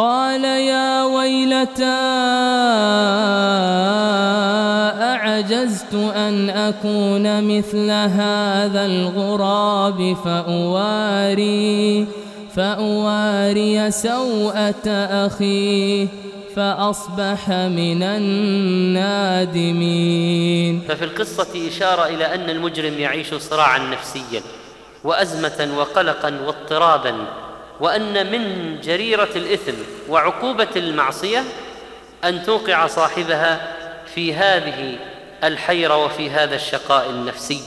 قال يا ويلتى أعجزت أن أكون مثل هذا الغراب فأواري فأواري سوءة أخيه فأصبح من النادمين. ففي القصة إشارة إلى أن المجرم يعيش صراعا نفسيا وأزمة وقلقا واضطرابا. وأن من جريرة الإثم وعقوبة المعصية أن توقع صاحبها في هذه الحيرة وفي هذا الشقاء النفسي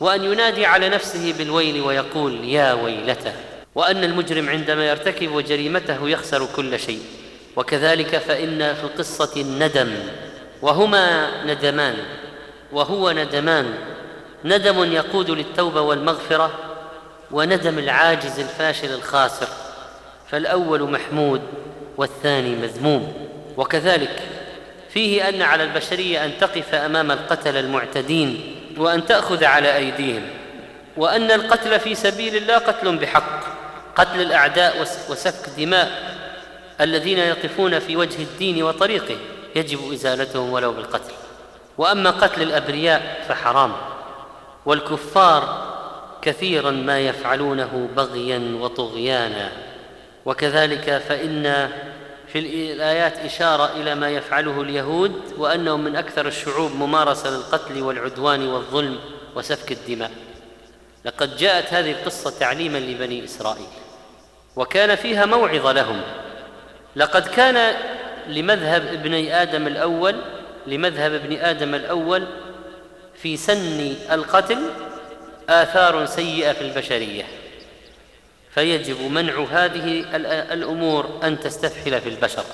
وأن ينادي على نفسه بالويل ويقول يا ويلته وأن المجرم عندما يرتكب جريمته يخسر كل شيء. وكذلك فإن في القصة الندم وهما ندمان وهو ندمان ندم يقود للتوبة والمغفرة وندم العاجز الفاشل الخاسر فالأول محمود والثاني مذموم. وكذلك فيه أن على البشرية أن تقف أمام القتل المعتدين وأن تأخذ على أيديهم وأن القتل في سبيل الله قتل بحق قتل الأعداء وسفك دماء الذين يقفون في وجه الدين وطريقه يجب إزالتهم ولو بالقتل. وأما قتل الأبرياء فحرام والكفار كثيرا ما يفعلونه بغيا وطغيانا. وكذلك فإن في الآيات إشارة إلى ما يفعله اليهود وانهم من أكثر الشعوب ممارسة للقتل والعدوان والظلم وسفك الدماء. لقد جاءت هذه القصة تعليما لبني إسرائيل وكان فيها موعظة لهم. لقد كان لمذهب ابني آدم الأول لمذهب ابن آدم الأول في سن القتل آثار سيئة في البشرية فيجب منع هذه الأمور أن تستفحل في البشر.